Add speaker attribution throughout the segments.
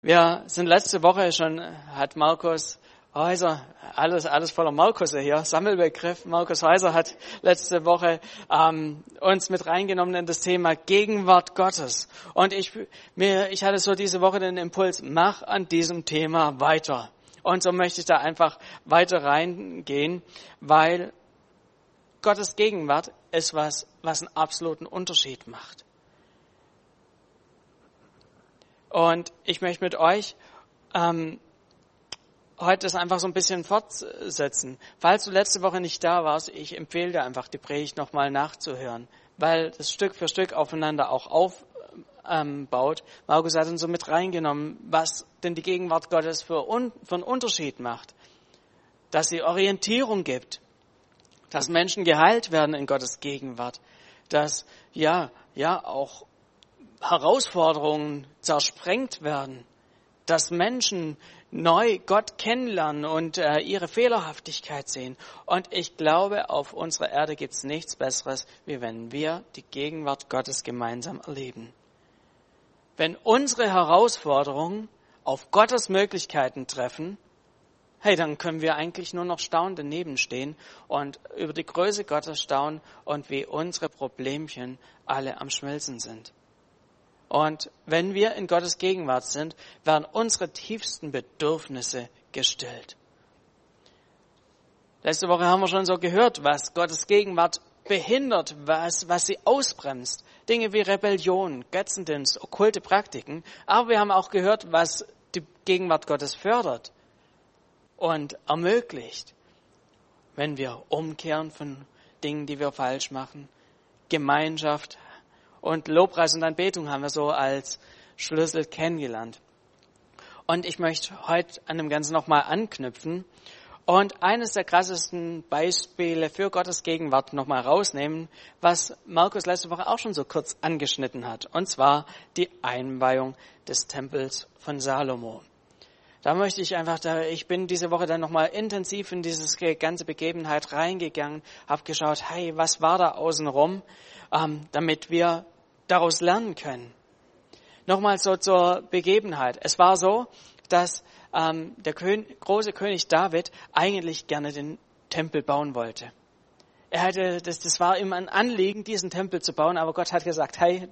Speaker 1: Wir sind letzte Woche schon, hat Markus Häuser, alles, alles voller Markus hier, Sammelbegriff. Markus Häuser hat letzte Woche ähm, uns mit reingenommen in das Thema Gegenwart Gottes. Und ich, mir, ich hatte so diese Woche den Impuls, mach an diesem Thema weiter. Und so möchte ich da einfach weiter reingehen, weil Gottes Gegenwart ist was, was einen absoluten Unterschied macht. Und ich möchte mit euch ähm, heute das einfach so ein bisschen fortsetzen. Falls du letzte Woche nicht da warst, ich empfehle dir einfach, die Predigt nochmal nachzuhören, weil das Stück für Stück aufeinander auch aufbaut. Ähm, Markus hat uns so mit reingenommen, was denn die Gegenwart Gottes für, un, für einen Unterschied macht. Dass sie Orientierung gibt, dass Menschen geheilt werden in Gottes Gegenwart, dass ja, ja auch Herausforderungen zersprengt werden, dass Menschen neu Gott kennenlernen und äh, ihre Fehlerhaftigkeit sehen. Und ich glaube, auf unserer Erde gibt es nichts Besseres, wie wenn wir die Gegenwart Gottes gemeinsam erleben. Wenn unsere Herausforderungen auf Gottes Möglichkeiten treffen, hey, dann können wir eigentlich nur noch staunend daneben stehen und über die Größe Gottes staunen und wie unsere Problemchen alle am Schmelzen sind. Und wenn wir in Gottes Gegenwart sind, werden unsere tiefsten Bedürfnisse gestillt. Letzte Woche haben wir schon so gehört, was Gottes Gegenwart behindert, was, was sie ausbremst. Dinge wie Rebellion, Götzendienst, okkulte Praktiken. Aber wir haben auch gehört, was die Gegenwart Gottes fördert und ermöglicht, wenn wir umkehren von Dingen, die wir falsch machen. Gemeinschaft, und Lobpreis und Anbetung haben wir so als Schlüssel kennengelernt. Und ich möchte heute an dem Ganzen nochmal anknüpfen und eines der krassesten Beispiele für Gottes Gegenwart nochmal rausnehmen, was Markus letzte Woche auch schon so kurz angeschnitten hat. Und zwar die Einweihung des Tempels von Salomo. Da möchte ich einfach, ich bin diese Woche dann nochmal intensiv in dieses ganze Begebenheit reingegangen, habe geschaut, hey, was war da außenrum? ähm, damit wir daraus lernen können. Nochmal so zur Begebenheit. Es war so, dass ähm, der König, große König David eigentlich gerne den Tempel bauen wollte. Er hatte, das, das war ihm ein Anliegen, diesen Tempel zu bauen, aber Gott hat gesagt, hey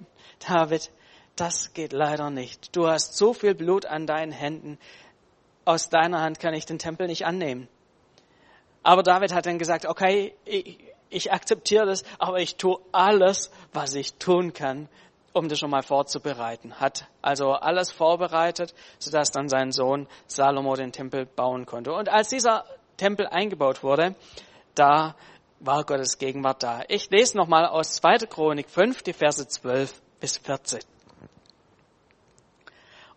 Speaker 1: David, das geht leider nicht. Du hast so viel Blut an deinen Händen, aus deiner Hand kann ich den Tempel nicht annehmen. Aber David hat dann gesagt, okay, ich, ich akzeptiere das, aber ich tue alles, was ich tun kann, um das schon mal vorzubereiten. Hat also alles vorbereitet, sodass dann sein Sohn Salomo den Tempel bauen konnte. Und als dieser Tempel eingebaut wurde, da war Gottes Gegenwart da. Ich lese nochmal aus 2. Chronik 5, die Verse 12 bis 14.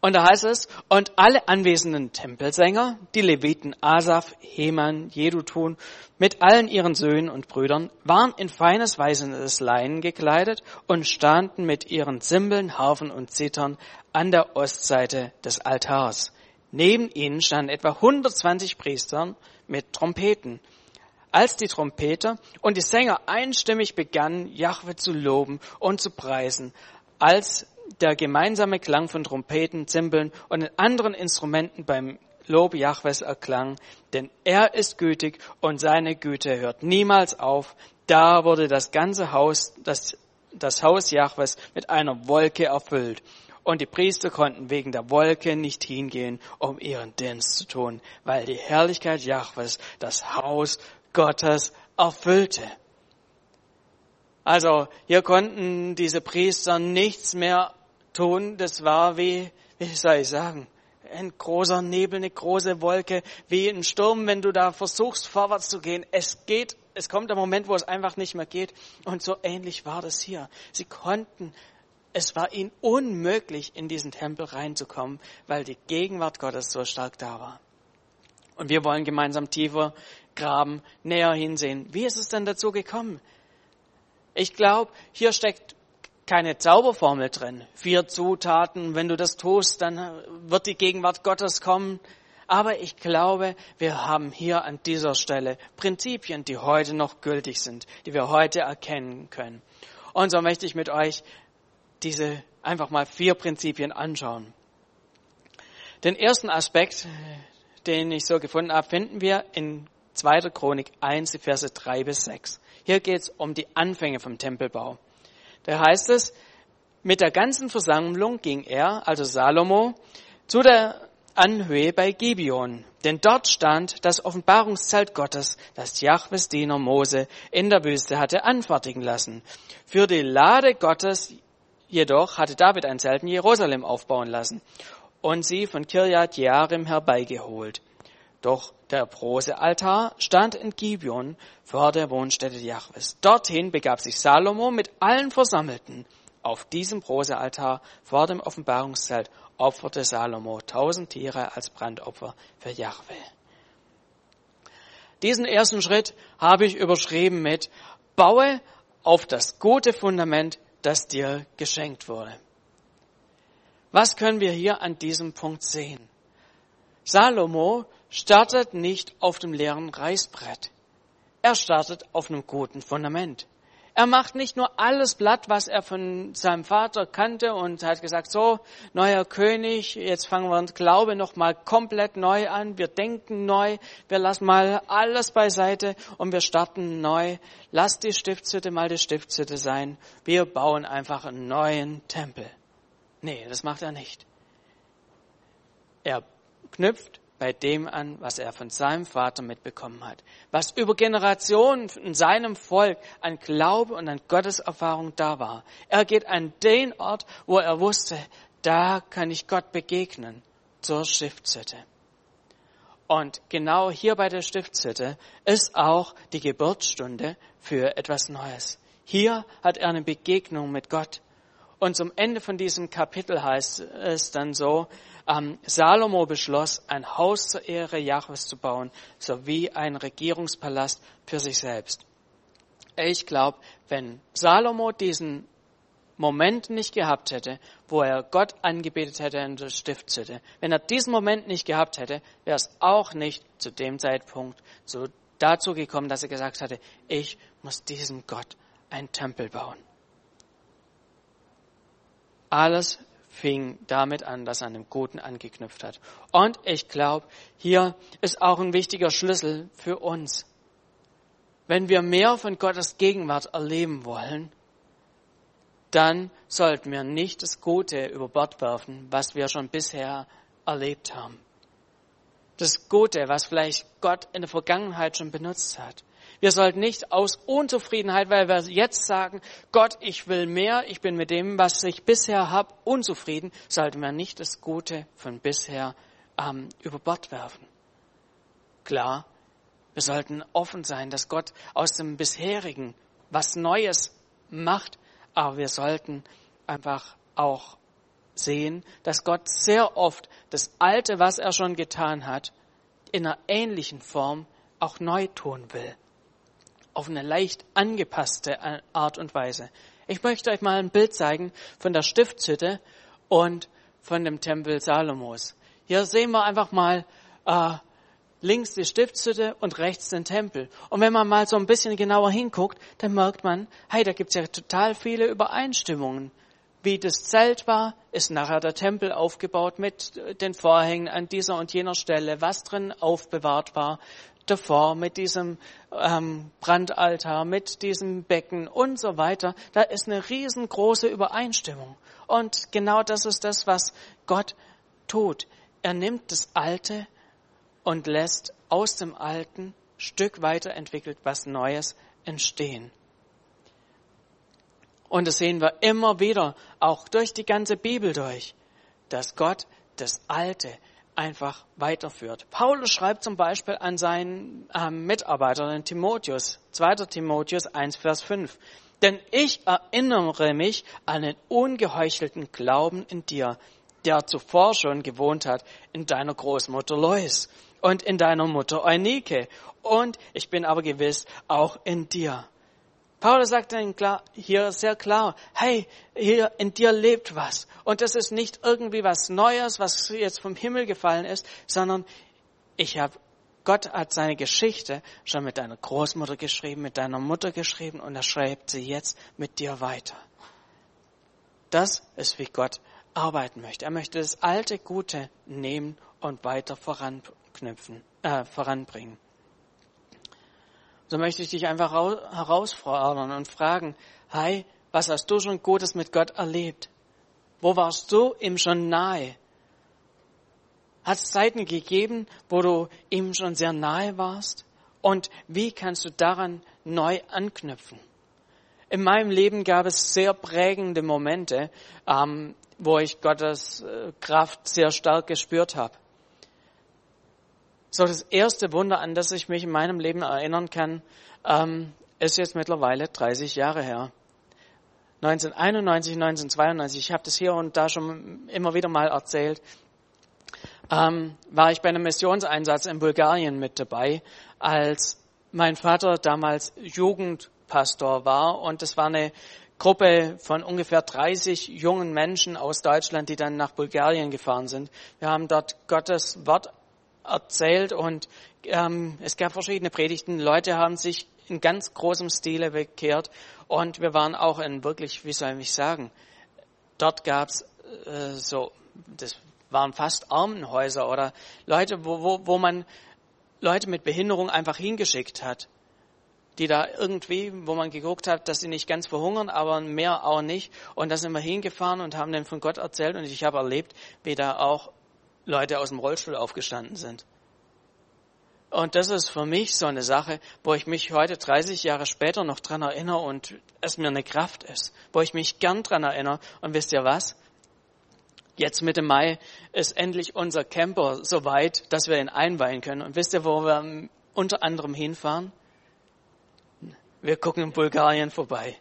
Speaker 1: Und da heißt es, und alle anwesenden Tempelsänger, die Leviten Asaf, Heman, Jedutun, mit allen ihren Söhnen und Brüdern, waren in feines weißes Leinen gekleidet und standen mit ihren Zimbeln, Harfen und Zittern an der Ostseite des Altars. Neben ihnen standen etwa 120 Priestern mit Trompeten. Als die Trompeter und die Sänger einstimmig begannen, Jahwe zu loben und zu preisen, als der gemeinsame Klang von Trompeten, Zimbeln und anderen Instrumenten beim Lob Jahwes erklang, denn er ist gütig und seine Güte hört niemals auf. Da wurde das ganze Haus, das, das Haus Jahwes mit einer Wolke erfüllt. Und die Priester konnten wegen der Wolke nicht hingehen, um ihren Dienst zu tun, weil die Herrlichkeit Jahwes das Haus Gottes erfüllte. Also hier konnten diese Priester nichts mehr tun, das war wie, wie soll ich sagen, ein großer Nebel, eine große Wolke, wie ein Sturm, wenn du da versuchst, vorwärts zu gehen. Es geht, es kommt der Moment, wo es einfach nicht mehr geht. Und so ähnlich war das hier. Sie konnten, es war ihnen unmöglich, in diesen Tempel reinzukommen, weil die Gegenwart Gottes so stark da war. Und wir wollen gemeinsam tiefer graben, näher hinsehen. Wie ist es denn dazu gekommen? Ich glaube, hier steckt keine Zauberformel drin. Vier Zutaten, wenn du das tust, dann wird die Gegenwart Gottes kommen. Aber ich glaube, wir haben hier an dieser Stelle Prinzipien, die heute noch gültig sind, die wir heute erkennen können. Und so möchte ich mit euch diese einfach mal vier Prinzipien anschauen. Den ersten Aspekt, den ich so gefunden habe, finden wir in 2. Chronik 1, die Verse 3 bis 6. Hier geht es um die Anfänge vom Tempelbau. Da heißt es, mit der ganzen Versammlung ging er, also Salomo, zu der Anhöhe bei Gibeon. Denn dort stand das Offenbarungszelt Gottes, das Jahwes Diener Mose in der Wüste hatte anfertigen lassen. Für die Lade Gottes jedoch hatte David ein Zelt in Jerusalem aufbauen lassen und sie von Kirjat Jearim herbeigeholt. Doch der Bronzealtar stand in Gibeon vor der Wohnstätte Jahwes. Dorthin begab sich Salomo mit allen Versammelten. Auf diesem Bronzealtar vor dem Offenbarungszelt opferte Salomo tausend Tiere als Brandopfer für Jahwe. Diesen ersten Schritt habe ich überschrieben mit Baue auf das gute Fundament, das dir geschenkt wurde. Was können wir hier an diesem Punkt sehen? Salomo startet nicht auf dem leeren Reißbrett. Er startet auf einem guten Fundament. Er macht nicht nur alles platt, was er von seinem Vater kannte und hat gesagt, so, neuer König, jetzt fangen wir uns Glaube noch mal komplett neu an. Wir denken neu. Wir lassen mal alles beiseite und wir starten neu. Lass die Stiftshütte mal die Stiftshütte sein. Wir bauen einfach einen neuen Tempel. Nee, das macht er nicht. Er knüpft bei dem an, was er von seinem Vater mitbekommen hat. Was über Generationen in seinem Volk an Glaube und an Gotteserfahrung da war. Er geht an den Ort, wo er wusste, da kann ich Gott begegnen, zur Stiftshütte. Und genau hier bei der Stiftshütte ist auch die Geburtsstunde für etwas Neues. Hier hat er eine Begegnung mit Gott. Und zum Ende von diesem Kapitel heißt es dann so, ähm, Salomo beschloss, ein Haus zur Ehre Jahwes zu bauen, sowie ein Regierungspalast für sich selbst. Ich glaube, wenn Salomo diesen Moment nicht gehabt hätte, wo er Gott angebetet hätte in der Stiftshütte, wenn er diesen Moment nicht gehabt hätte, wäre es auch nicht zu dem Zeitpunkt so dazu gekommen, dass er gesagt hatte, ich muss diesem Gott einen Tempel bauen. Alles fing damit an, dass er an dem Guten angeknüpft hat. Und ich glaube, hier ist auch ein wichtiger Schlüssel für uns. Wenn wir mehr von Gottes Gegenwart erleben wollen, dann sollten wir nicht das Gute über Bord werfen, was wir schon bisher erlebt haben. Das Gute, was vielleicht Gott in der Vergangenheit schon benutzt hat. Wir sollten nicht aus Unzufriedenheit, weil wir jetzt sagen, Gott, ich will mehr, ich bin mit dem, was ich bisher habe, unzufrieden, sollten wir nicht das Gute von bisher ähm, über Bord werfen. Klar, wir sollten offen sein, dass Gott aus dem bisherigen was Neues macht, aber wir sollten einfach auch sehen, dass Gott sehr oft das Alte, was er schon getan hat, in einer ähnlichen Form auch neu tun will auf eine leicht angepasste Art und Weise. Ich möchte euch mal ein Bild zeigen von der Stiftshütte und von dem Tempel Salomos. Hier sehen wir einfach mal äh, links die Stiftshütte und rechts den Tempel. Und wenn man mal so ein bisschen genauer hinguckt, dann merkt man, hey, da gibt's ja total viele Übereinstimmungen. Wie das Zelt war, ist nachher der Tempel aufgebaut mit den Vorhängen an dieser und jener Stelle, was drin aufbewahrt war, davor mit diesem ähm, Brandaltar, mit diesem Becken und so weiter. Da ist eine riesengroße Übereinstimmung. Und genau das ist das, was Gott tut. Er nimmt das Alte und lässt aus dem Alten Stück weiterentwickelt was Neues entstehen. Und das sehen wir immer wieder, auch durch die ganze Bibel durch, dass Gott das Alte einfach weiterführt. Paulus schreibt zum Beispiel an seinen ähm, Mitarbeiter, den Timotheus, 2. Timotheus 1, Vers 5. Denn ich erinnere mich an den ungeheuchelten Glauben in dir, der zuvor schon gewohnt hat in deiner Großmutter Lois und in deiner Mutter Eunike. Und ich bin aber gewiss auch in dir. Paulus sagt dann klar, hier sehr klar, hey, hier in dir lebt was. Und das ist nicht irgendwie was Neues, was jetzt vom Himmel gefallen ist, sondern ich habe, Gott hat seine Geschichte schon mit deiner Großmutter geschrieben, mit deiner Mutter geschrieben und er schreibt sie jetzt mit dir weiter. Das ist, wie Gott arbeiten möchte. Er möchte das alte Gute nehmen und weiter voranknüpfen, äh, voranbringen. So möchte ich dich einfach herausfordern und fragen, hey, was hast du schon Gutes mit Gott erlebt? Wo warst du ihm schon nahe? Hat es Zeiten gegeben, wo du ihm schon sehr nahe warst? Und wie kannst du daran neu anknüpfen? In meinem Leben gab es sehr prägende Momente, ähm, wo ich Gottes äh, Kraft sehr stark gespürt habe. So das erste Wunder, an das ich mich in meinem Leben erinnern kann, ähm, ist jetzt mittlerweile 30 Jahre her. 1991, 1992, ich habe das hier und da schon immer wieder mal erzählt, ähm, war ich bei einem Missionseinsatz in Bulgarien mit dabei, als mein Vater damals Jugendpastor war und es war eine Gruppe von ungefähr 30 jungen Menschen aus Deutschland, die dann nach Bulgarien gefahren sind. Wir haben dort Gottes Wort erzählt und ähm, es gab verschiedene Predigten. Leute haben sich in ganz großem Stile bekehrt und wir waren auch in wirklich, wie soll ich sagen, dort gab's äh, so, das waren fast Armenhäuser oder Leute, wo, wo, wo man Leute mit Behinderung einfach hingeschickt hat, die da irgendwie, wo man geguckt hat, dass sie nicht ganz verhungern, aber mehr auch nicht. Und da sind wir hingefahren und haben dann von Gott erzählt und ich habe erlebt, wie da auch Leute aus dem Rollstuhl aufgestanden sind. Und das ist für mich so eine Sache, wo ich mich heute 30 Jahre später noch dran erinnere und es mir eine Kraft ist, wo ich mich gern dran erinnere. Und wisst ihr was? Jetzt Mitte Mai ist endlich unser Camper so weit, dass wir ihn einweihen können. Und wisst ihr, wo wir unter anderem hinfahren? Wir gucken in Bulgarien vorbei.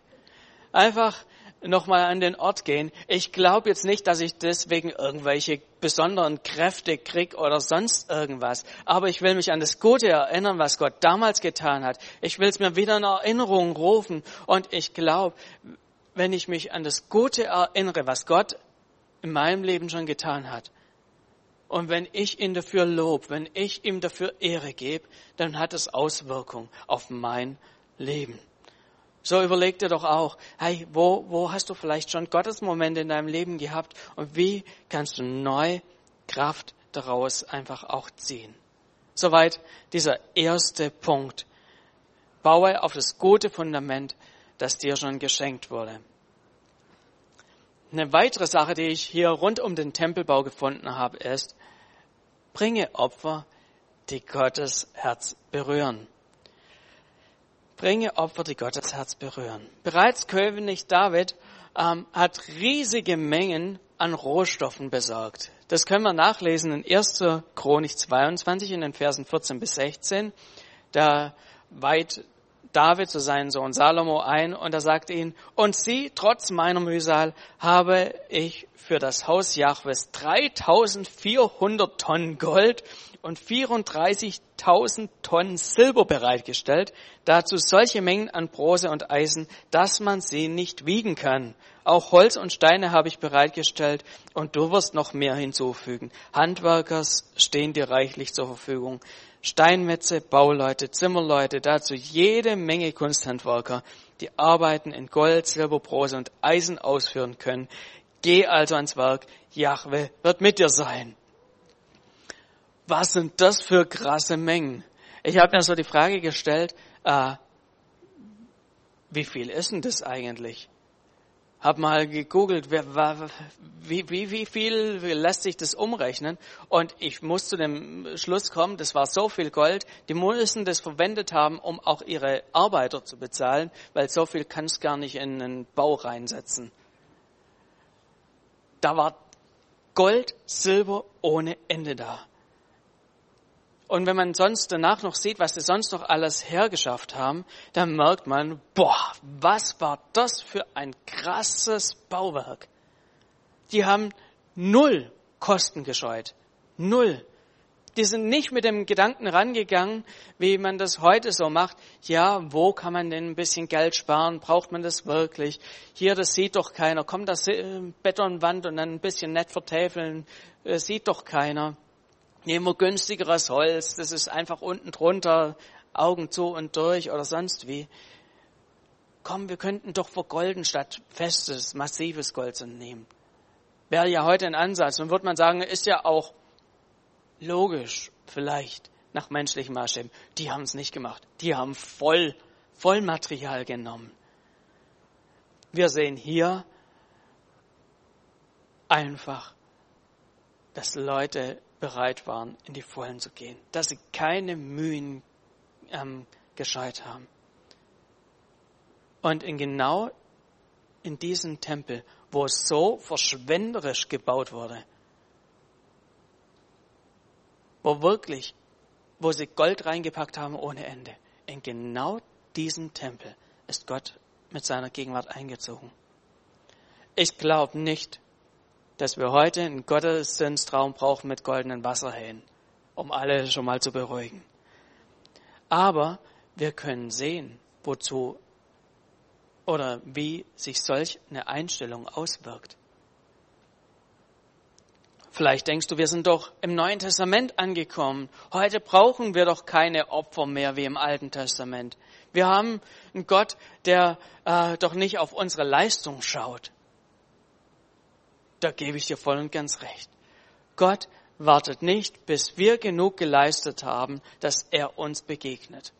Speaker 1: Einfach nochmal an den Ort gehen. Ich glaube jetzt nicht, dass ich deswegen irgendwelche besonderen Kräfte krieg oder sonst irgendwas. Aber ich will mich an das Gute erinnern, was Gott damals getan hat. Ich will es mir wieder in Erinnerung rufen. Und ich glaube, wenn ich mich an das Gute erinnere, was Gott in meinem Leben schon getan hat, und wenn ich ihn dafür lob, wenn ich ihm dafür Ehre gebe, dann hat es Auswirkungen auf mein Leben. So überleg dir doch auch, hey, wo, wo hast du vielleicht schon Gottesmomente in deinem Leben gehabt und wie kannst du neu Kraft daraus einfach auch ziehen? Soweit dieser erste Punkt. Baue auf das gute Fundament, das dir schon geschenkt wurde. Eine weitere Sache, die ich hier rund um den Tempelbau gefunden habe, ist, bringe Opfer, die Gottes Herz berühren bringe Opfer, die Gottes Herz berühren. Bereits König David ähm, hat riesige Mengen an Rohstoffen besorgt. Das können wir nachlesen in 1. Chronik 22 in den Versen 14 bis 16. Da weiht David zu seinem Sohn Salomo ein und er sagt ihn, und sie, trotz meiner Mühsal, habe ich für das Haus Jahwes 3400 Tonnen Gold und 34.000 Tonnen Silber bereitgestellt, dazu solche Mengen an Bronze und Eisen, dass man sie nicht wiegen kann. Auch Holz und Steine habe ich bereitgestellt und du wirst noch mehr hinzufügen. Handwerkers stehen dir reichlich zur Verfügung. Steinmetze, Bauleute, Zimmerleute, dazu jede Menge Kunsthandwerker, die Arbeiten in Gold, Silber, Bronze und Eisen ausführen können. Geh also ans Werk, Jahwe wird mit dir sein was sind das für krasse Mengen? Ich habe mir so die Frage gestellt, äh, wie viel ist denn das eigentlich? Hab mal gegoogelt, wie, wie, wie viel lässt sich das umrechnen? Und ich muss zu dem Schluss kommen, das war so viel Gold, die müssen das verwendet haben, um auch ihre Arbeiter zu bezahlen, weil so viel kannst gar nicht in einen Bau reinsetzen. Da war Gold, Silber ohne Ende da. Und wenn man sonst danach noch sieht, was sie sonst noch alles hergeschafft haben, dann merkt man, boah, was war das für ein krasses Bauwerk. Die haben null Kosten gescheut. Null. Die sind nicht mit dem Gedanken rangegangen, wie man das heute so macht. Ja, wo kann man denn ein bisschen Geld sparen? Braucht man das wirklich? Hier, das sieht doch keiner. Kommt das Betonwand und dann ein bisschen nett vertäfeln. Das sieht doch keiner nehmen wir günstigeres Holz, das ist einfach unten drunter, Augen zu und durch oder sonst wie. Komm, wir könnten doch vergolden statt festes, massives Gold zu nehmen. Wäre ja heute ein Ansatz. Und würde man sagen, ist ja auch logisch, vielleicht, nach menschlichem Maßstäben. Die haben es nicht gemacht. Die haben voll, voll Material genommen. Wir sehen hier einfach, dass Leute bereit waren, in die Vollen zu gehen, dass sie keine Mühen ähm, gescheut haben. Und in genau in diesem Tempel, wo es so verschwenderisch gebaut wurde, wo wirklich, wo sie Gold reingepackt haben ohne Ende, in genau diesem Tempel ist Gott mit seiner Gegenwart eingezogen. Ich glaube nicht, dass wir heute einen Gottesdienstraum brauchen mit goldenen Wasserhähnen, um alle schon mal zu beruhigen. Aber wir können sehen, wozu oder wie sich solch eine Einstellung auswirkt. Vielleicht denkst du, wir sind doch im Neuen Testament angekommen. Heute brauchen wir doch keine Opfer mehr wie im Alten Testament. Wir haben einen Gott, der äh, doch nicht auf unsere Leistung schaut. Da gebe ich dir voll und ganz recht. Gott wartet nicht, bis wir genug geleistet haben, dass er uns begegnet.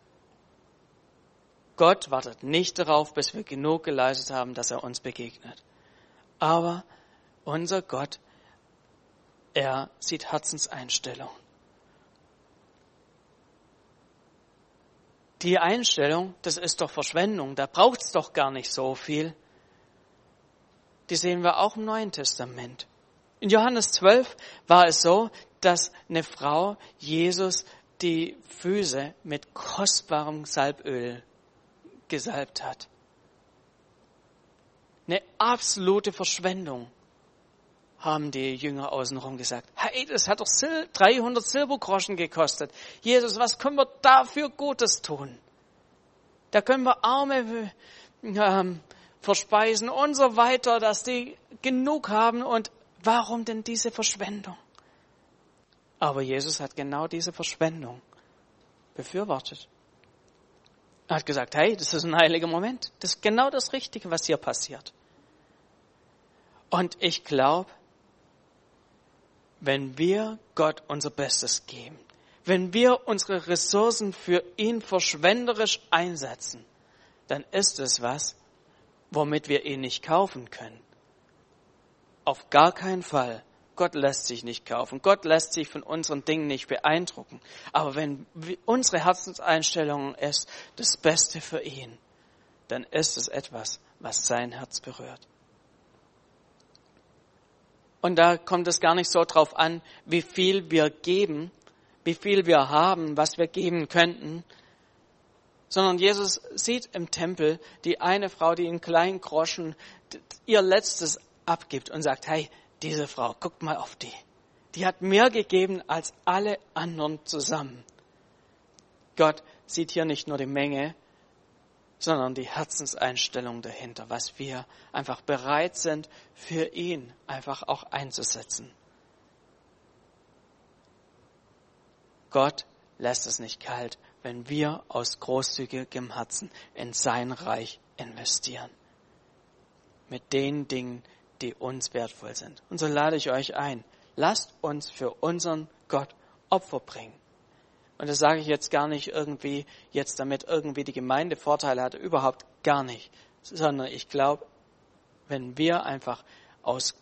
Speaker 1: Gott wartet nicht darauf, bis wir genug geleistet haben, dass er uns begegnet. Aber unser Gott, er sieht Herzenseinstellung. Die Einstellung, das ist doch Verschwendung, da braucht es doch gar nicht so viel die sehen wir auch im Neuen Testament. In Johannes 12 war es so, dass eine Frau Jesus die Füße mit kostbarem Salböl gesalbt hat. Eine absolute Verschwendung, haben die Jünger außenrum gesagt. Hey, das hat doch 300 Silbergroschen gekostet. Jesus, was können wir dafür Gutes tun? Da können wir arme ähm, verspeisen und so weiter, dass die genug haben und warum denn diese Verschwendung? Aber Jesus hat genau diese Verschwendung befürwortet. Er hat gesagt, hey, das ist ein heiliger Moment. Das ist genau das Richtige, was hier passiert. Und ich glaube, wenn wir Gott unser Bestes geben, wenn wir unsere Ressourcen für ihn verschwenderisch einsetzen, dann ist es was, womit wir ihn nicht kaufen können. Auf gar keinen Fall. Gott lässt sich nicht kaufen. Gott lässt sich von unseren Dingen nicht beeindrucken. Aber wenn unsere Herzenseinstellung ist das Beste für ihn, dann ist es etwas, was sein Herz berührt. Und da kommt es gar nicht so drauf an, wie viel wir geben, wie viel wir haben, was wir geben könnten, sondern Jesus sieht im Tempel die eine Frau, die in kleinen Groschen ihr Letztes abgibt und sagt, hey, diese Frau, guckt mal auf die. Die hat mehr gegeben als alle anderen zusammen. Gott sieht hier nicht nur die Menge, sondern die Herzenseinstellung dahinter, was wir einfach bereit sind, für ihn einfach auch einzusetzen. Gott lässt es nicht kalt, wenn wir aus großzügigem Herzen in sein Reich investieren. Mit den Dingen, die uns wertvoll sind. Und so lade ich euch ein, lasst uns für unseren Gott Opfer bringen. Und das sage ich jetzt gar nicht irgendwie, jetzt damit irgendwie die Gemeinde Vorteile hat, überhaupt gar nicht. Sondern ich glaube, wenn wir einfach aus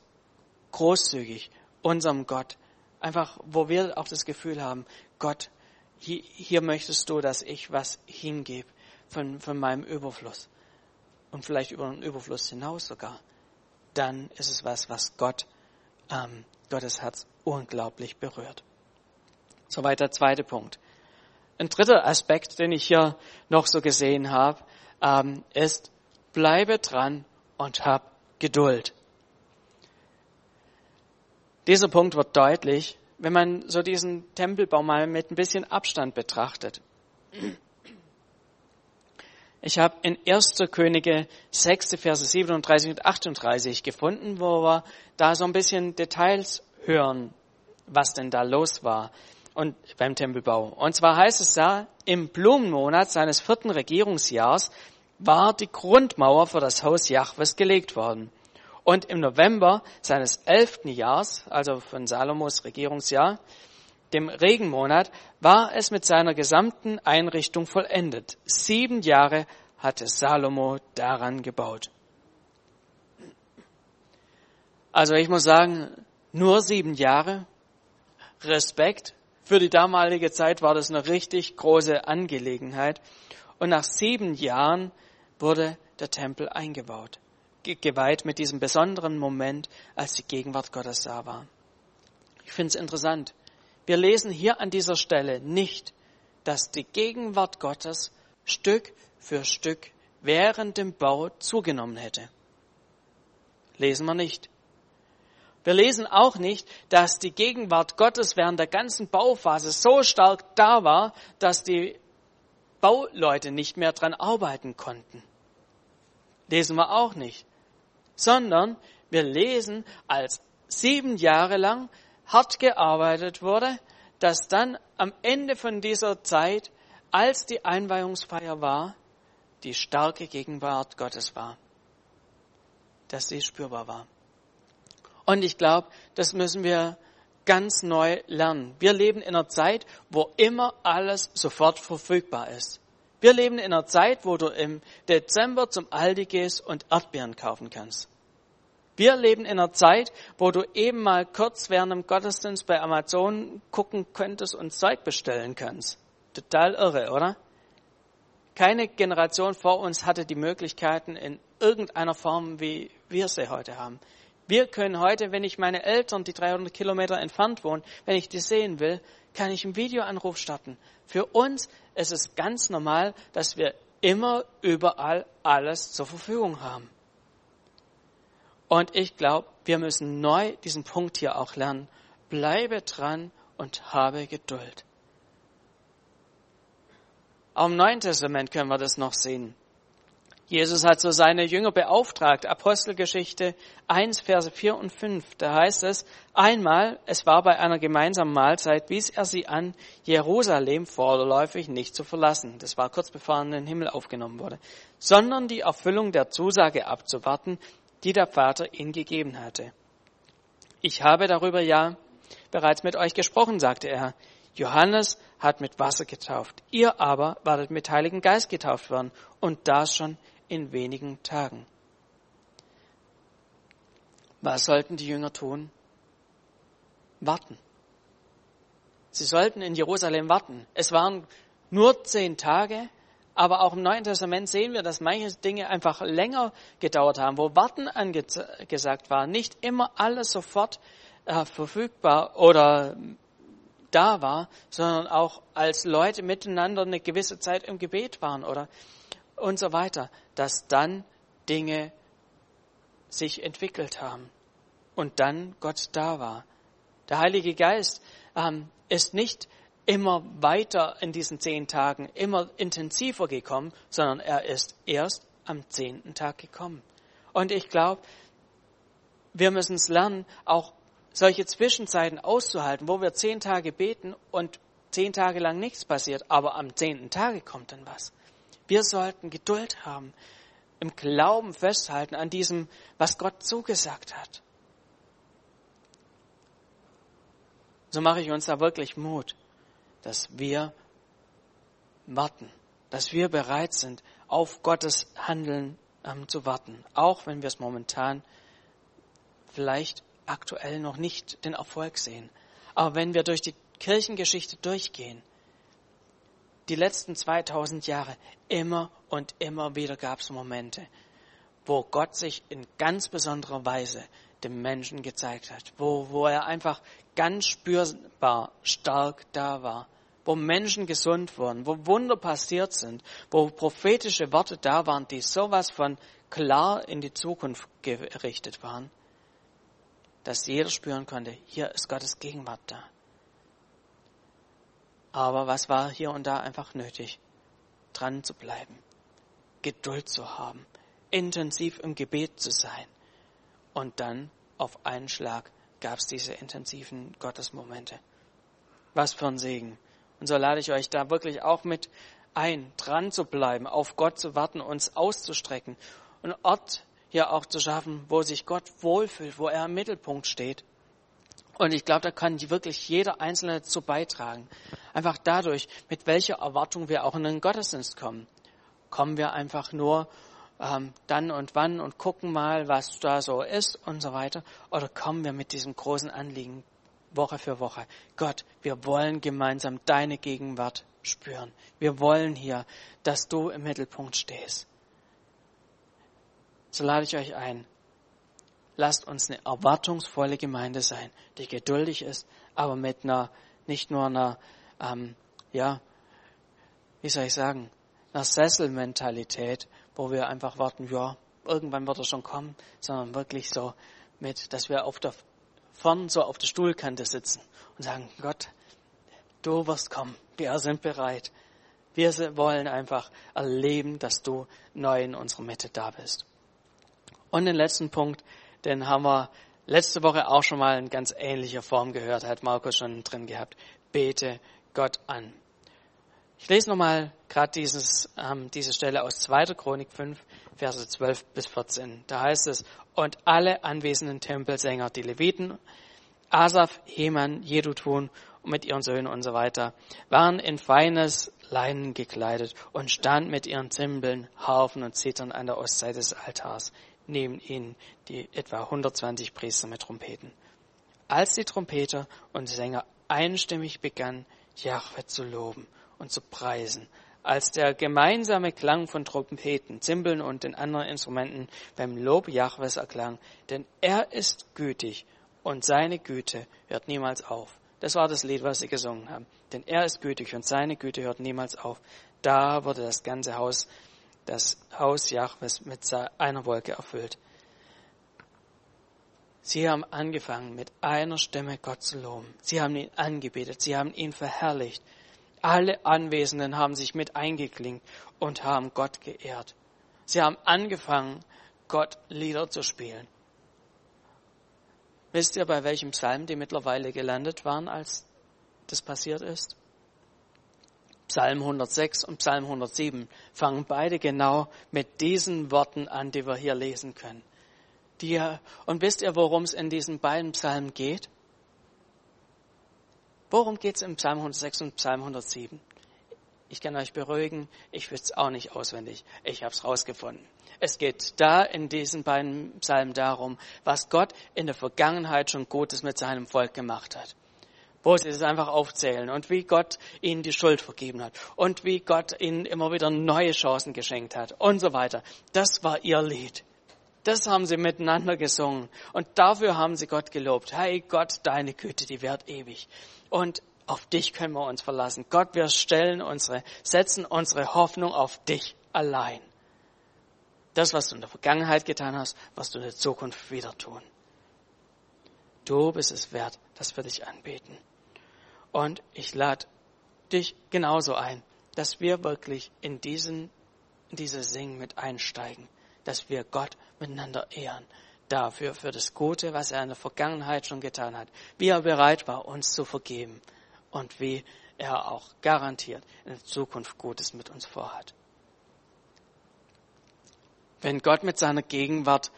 Speaker 1: großzügig unserem Gott, einfach, wo wir auch das Gefühl haben, Gott, hier, hier möchtest du, dass ich was hingebe von, von meinem Überfluss und vielleicht über den Überfluss hinaus sogar, dann ist es was, was Gott, ähm, Gottes Herz unglaublich berührt. Soweit der zweite Punkt. Ein dritter Aspekt, den ich hier noch so gesehen habe, ähm, ist, bleibe dran und hab Geduld. Dieser Punkt wird deutlich, wenn man so diesen Tempelbau mal mit ein bisschen Abstand betrachtet. Ich habe in 1. Könige 6, Verse 37 und 38 gefunden, wo wir da so ein bisschen Details hören, was denn da los war und beim Tempelbau. Und zwar heißt es da, im Blumenmonat seines vierten Regierungsjahrs war die Grundmauer für das Haus Jahwes gelegt worden. Und im November seines elften Jahres, also von Salomos Regierungsjahr, dem Regenmonat, war es mit seiner gesamten Einrichtung vollendet. Sieben Jahre hatte Salomo daran gebaut. Also ich muss sagen, nur sieben Jahre. Respekt. Für die damalige Zeit war das eine richtig große Angelegenheit. Und nach sieben Jahren wurde der Tempel eingebaut, geweiht mit diesem besonderen Moment, als die Gegenwart Gottes da war. Ich finde es interessant. Wir lesen hier an dieser Stelle nicht, dass die Gegenwart Gottes Stück für Stück während dem Bau zugenommen hätte. Lesen wir nicht. Wir lesen auch nicht, dass die Gegenwart Gottes während der ganzen Bauphase so stark da war, dass die Bauleute nicht mehr dran arbeiten konnten. Lesen wir auch nicht. Sondern wir lesen, als sieben Jahre lang hart gearbeitet wurde, dass dann am Ende von dieser Zeit, als die Einweihungsfeier war, die starke Gegenwart Gottes war, dass sie spürbar war. Und ich glaube, das müssen wir ganz neu lernen. Wir leben in einer Zeit, wo immer alles sofort verfügbar ist. Wir leben in einer Zeit, wo du im Dezember zum Aldi gehst und Erdbeeren kaufen kannst. Wir leben in einer Zeit, wo du eben mal kurz während dem Gottesdienst bei Amazon gucken könntest und Zeug bestellen kannst. Total irre, oder? Keine Generation vor uns hatte die Möglichkeiten in irgendeiner Form, wie wir sie heute haben. Wir können heute, wenn ich meine Eltern, die 300 Kilometer entfernt wohnen, wenn ich die sehen will, kann ich einen Videoanruf starten. Für uns ist es ganz normal, dass wir immer überall alles zur Verfügung haben. Und ich glaube, wir müssen neu diesen Punkt hier auch lernen. Bleibe dran und habe Geduld. Auch im Neuen Testament können wir das noch sehen. Jesus hat so seine Jünger beauftragt. Apostelgeschichte 1, Verse 4 und 5. Da heißt es, einmal, es war bei einer gemeinsamen Mahlzeit, wies er sie an, Jerusalem vorläufig nicht zu verlassen. Das war kurz bevor er in den Himmel aufgenommen wurde. Sondern die Erfüllung der Zusage abzuwarten, die der Vater ihnen gegeben hatte. Ich habe darüber ja bereits mit euch gesprochen, sagte er. Johannes hat mit Wasser getauft. Ihr aber werdet mit Heiligen Geist getauft werden. Und das schon in wenigen Tagen. Was sollten die Jünger tun? Warten. Sie sollten in Jerusalem warten. Es waren nur zehn Tage, aber auch im Neuen Testament sehen wir, dass manche Dinge einfach länger gedauert haben, wo Warten angesagt war. Nicht immer alles sofort äh, verfügbar oder da war, sondern auch als Leute miteinander eine gewisse Zeit im Gebet waren oder und so weiter, dass dann Dinge sich entwickelt haben und dann Gott da war. Der Heilige Geist ähm, ist nicht immer weiter in diesen zehn Tagen, immer intensiver gekommen, sondern er ist erst am zehnten Tag gekommen. Und ich glaube, wir müssen es lernen, auch solche Zwischenzeiten auszuhalten, wo wir zehn Tage beten und zehn Tage lang nichts passiert, aber am zehnten Tage kommt dann was. Wir sollten Geduld haben, im Glauben festhalten an diesem, was Gott zugesagt hat. So mache ich uns da wirklich Mut, dass wir warten, dass wir bereit sind, auf Gottes Handeln ähm, zu warten, auch wenn wir es momentan vielleicht aktuell noch nicht den Erfolg sehen. Aber wenn wir durch die Kirchengeschichte durchgehen, die letzten 2000 Jahre immer und immer wieder gab es Momente, wo Gott sich in ganz besonderer Weise dem Menschen gezeigt hat, wo, wo er einfach ganz spürbar stark da war, wo Menschen gesund wurden, wo Wunder passiert sind, wo prophetische Worte da waren, die sowas von klar in die Zukunft gerichtet waren, dass jeder spüren konnte, hier ist Gottes Gegenwart da. Aber was war hier und da einfach nötig? Dran zu bleiben, Geduld zu haben, intensiv im Gebet zu sein. Und dann auf einen Schlag gab es diese intensiven Gottesmomente. Was für ein Segen. Und so lade ich euch da wirklich auch mit ein, dran zu bleiben, auf Gott zu warten, uns auszustrecken. Und Ort hier auch zu schaffen, wo sich Gott wohlfühlt, wo er im Mittelpunkt steht. Und ich glaube, da kann wirklich jeder Einzelne dazu beitragen. Einfach dadurch, mit welcher Erwartung wir auch in den Gottesdienst kommen. Kommen wir einfach nur ähm, dann und wann und gucken mal, was da so ist und so weiter. Oder kommen wir mit diesem großen Anliegen Woche für Woche. Gott, wir wollen gemeinsam deine Gegenwart spüren. Wir wollen hier, dass du im Mittelpunkt stehst. So lade ich euch ein. Lasst uns eine erwartungsvolle Gemeinde sein, die geduldig ist, aber mit einer, nicht nur einer, ähm, ja, wie soll ich sagen, einer Sesselmentalität, wo wir einfach warten, ja, irgendwann wird er schon kommen, sondern wirklich so mit, dass wir auf der, vorn so auf der Stuhlkante sitzen und sagen, Gott, du wirst kommen, wir sind bereit. Wir wollen einfach erleben, dass du neu in unserer Mitte da bist. Und den letzten Punkt, den haben wir letzte Woche auch schon mal in ganz ähnlicher Form gehört, hat Markus schon drin gehabt. Bete Gott an. Ich lese nochmal gerade ähm, diese Stelle aus 2. Chronik 5, Verse 12 bis 14. Da heißt es, und alle anwesenden Tempelsänger, die Leviten, Asaf, Heman, Jedutun und mit ihren Söhnen und so weiter, waren in feines Leinen gekleidet und standen mit ihren Zimbeln, Harfen und Zittern an der Ostseite des Altars, neben ihnen die etwa 120 Priester mit Trompeten. Als die Trompeter und Sänger einstimmig begannen, Jahwe zu loben und zu preisen, als der gemeinsame Klang von Trompeten, Zimbeln und den anderen Instrumenten beim Lob Jahwes erklang, denn er ist gütig und seine Güte hört niemals auf. Das war das Lied, was sie gesungen haben. Denn er ist gütig und seine Güte hört niemals auf. Da wurde das ganze Haus, das Haus Jahwes mit einer Wolke erfüllt. Sie haben angefangen, mit einer Stimme Gott zu loben. Sie haben ihn angebetet. Sie haben ihn verherrlicht. Alle Anwesenden haben sich mit eingeklinkt und haben Gott geehrt. Sie haben angefangen, Gott Lieder zu spielen. Wisst ihr, bei welchem Psalm die mittlerweile gelandet waren, als das passiert ist? Psalm 106 und Psalm 107 fangen beide genau mit diesen Worten an, die wir hier lesen können. Die, und wisst ihr, worum es in diesen beiden Psalmen geht? Worum geht es im Psalm 106 und Psalm 107? Ich kann euch beruhigen, ich wüsste es auch nicht auswendig. Ich habe es rausgefunden. Es geht da in diesen beiden Psalmen darum, was Gott in der Vergangenheit schon Gutes mit seinem Volk gemacht hat. Wo sie es einfach aufzählen und wie Gott ihnen die Schuld vergeben hat und wie Gott ihnen immer wieder neue Chancen geschenkt hat und so weiter. Das war ihr Lied. Das haben sie miteinander gesungen und dafür haben sie Gott gelobt. Hey Gott, deine Güte, die währt ewig. Und auf dich können wir uns verlassen. Gott, wir stellen unsere, setzen unsere Hoffnung auf dich allein. Das, was du in der Vergangenheit getan hast, wirst du in der Zukunft wieder tun. Du bist es wert, dass wir dich anbeten. Und ich lade dich genauso ein, dass wir wirklich in diesen, in diese Singen mit einsteigen, dass wir Gott miteinander ehren, dafür, für das Gute, was er in der Vergangenheit schon getan hat, wie er bereit war, uns zu vergeben. Und wie er auch garantiert in der Zukunft Gutes mit uns vorhat. Wenn Gott mit seiner Gegenwart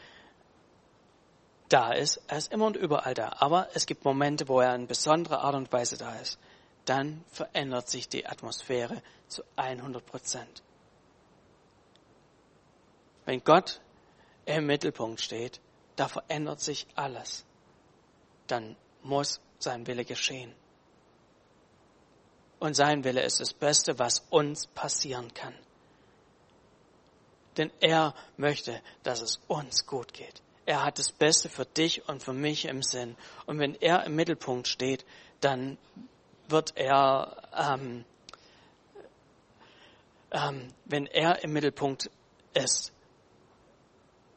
Speaker 1: da ist, er ist immer und überall da, aber es gibt Momente, wo er in besonderer Art und Weise da ist, dann verändert sich die Atmosphäre zu 100 Prozent. Wenn Gott im Mittelpunkt steht, da verändert sich alles. Dann muss sein Wille geschehen. Und sein Wille ist das Beste, was uns passieren kann. Denn er möchte, dass es uns gut geht. Er hat das Beste für dich und für mich im Sinn. Und wenn er im Mittelpunkt steht, dann wird er, ähm, ähm, wenn er im Mittelpunkt ist,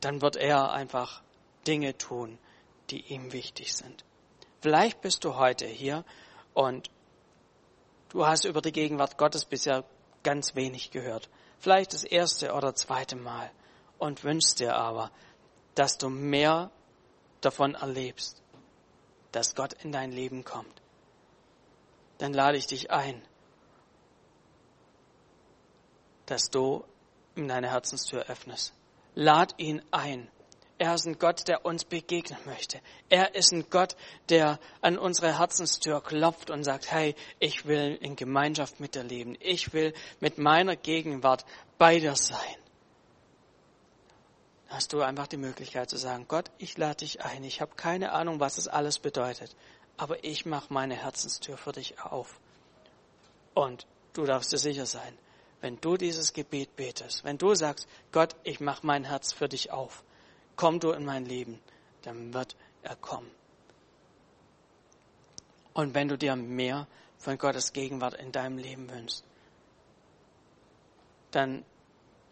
Speaker 1: dann wird er einfach Dinge tun, die ihm wichtig sind. Vielleicht bist du heute hier und du hast über die Gegenwart Gottes bisher ganz wenig gehört vielleicht das erste oder zweite Mal und wünschst dir aber, dass du mehr davon erlebst, dass Gott in dein Leben kommt, dann lade ich dich ein, dass du ihm deine Herzenstür öffnest. Lad ihn ein, Er ist ein Gott, der uns begegnen möchte. Er ist ein Gott, der an unsere Herzenstür klopft und sagt, hey, ich will in Gemeinschaft mit dir leben. Ich will mit meiner Gegenwart bei dir sein. Hast du einfach die Möglichkeit zu sagen, Gott, ich lade dich ein. Ich habe keine Ahnung, was es alles bedeutet, aber ich mache meine Herzenstür für dich auf. Und du darfst dir sicher sein, wenn du dieses Gebet betest, wenn du sagst, Gott, ich mache mein Herz für dich auf, komm du in mein Leben, dann wird er kommen. Und wenn du dir mehr von Gottes Gegenwart in deinem Leben wünschst, dann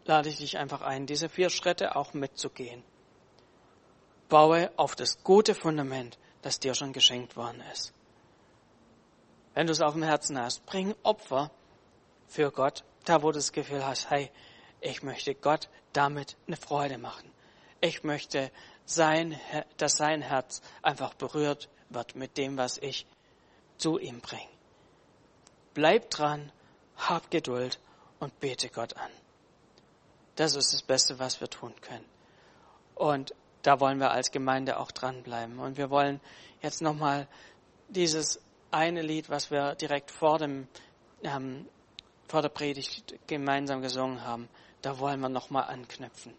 Speaker 1: lade ich dich einfach ein, diese vier Schritte auch mitzugehen. Baue auf das gute Fundament, das dir schon geschenkt worden ist. Wenn du es auf dem Herzen hast, bring Opfer für Gott da, wo du das Gefühl hast, hey, ich möchte Gott damit eine Freude machen. Ich möchte sein, dass sein Herz einfach berührt wird mit dem, was ich zu ihm bringe. Bleib dran, hab Geduld und bete Gott an. Das ist das Beste, was wir tun können. Und da wollen wir als Gemeinde auch dranbleiben. Und wir wollen jetzt nochmal dieses eine Lied, was wir direkt vor dem ähm, vor der Predigt gemeinsam gesungen haben, da wollen wir nochmal anknüpfen.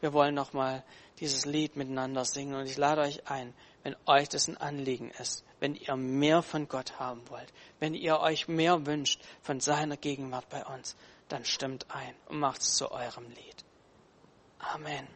Speaker 1: Wir wollen nochmal dieses Lied miteinander singen und ich lade euch ein, wenn euch das ein Anliegen ist, wenn ihr mehr von Gott haben wollt, wenn ihr euch mehr wünscht von seiner Gegenwart bei uns, dann stimmt ein und macht es zu eurem Lied. Amen.